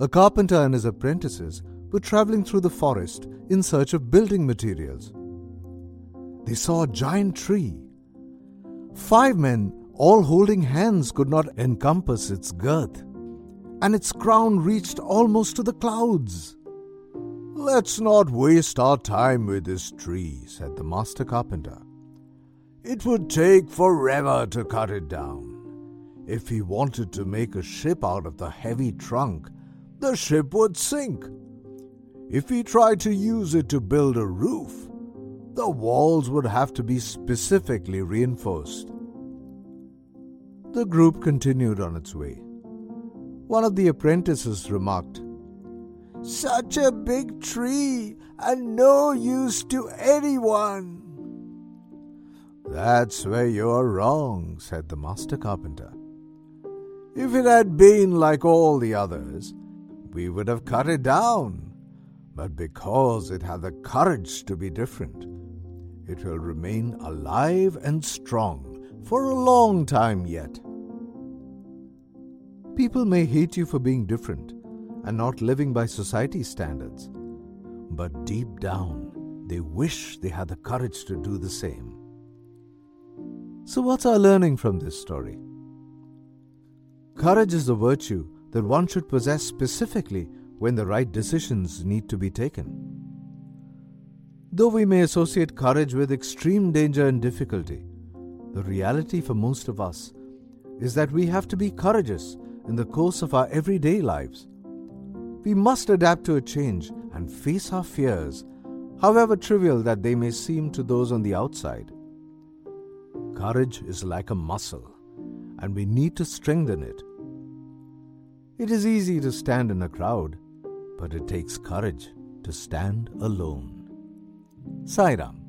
A carpenter and his apprentices were traveling through the forest in search of building materials. They saw a giant tree. Five men, all holding hands, could not encompass its girth, and its crown reached almost to the clouds. Let's not waste our time with this tree, said the master carpenter. It would take forever to cut it down. If he wanted to make a ship out of the heavy trunk, the ship would sink. If he tried to use it to build a roof, the walls would have to be specifically reinforced. The group continued on its way. One of the apprentices remarked, Such a big tree and no use to anyone. That's where you're wrong, said the master carpenter. If it had been like all the others, we would have cut it down. But because it had the courage to be different, it will remain alive and strong for a long time yet. People may hate you for being different and not living by society's standards, but deep down, they wish they had the courage to do the same. So, what's our learning from this story? Courage is a virtue that one should possess specifically when the right decisions need to be taken. Though we may associate courage with extreme danger and difficulty, the reality for most of us is that we have to be courageous in the course of our everyday lives. We must adapt to a change and face our fears, however trivial that they may seem to those on the outside. Courage is like a muscle, and we need to strengthen it. It is easy to stand in a crowd, but it takes courage to stand alone. Sai Ram.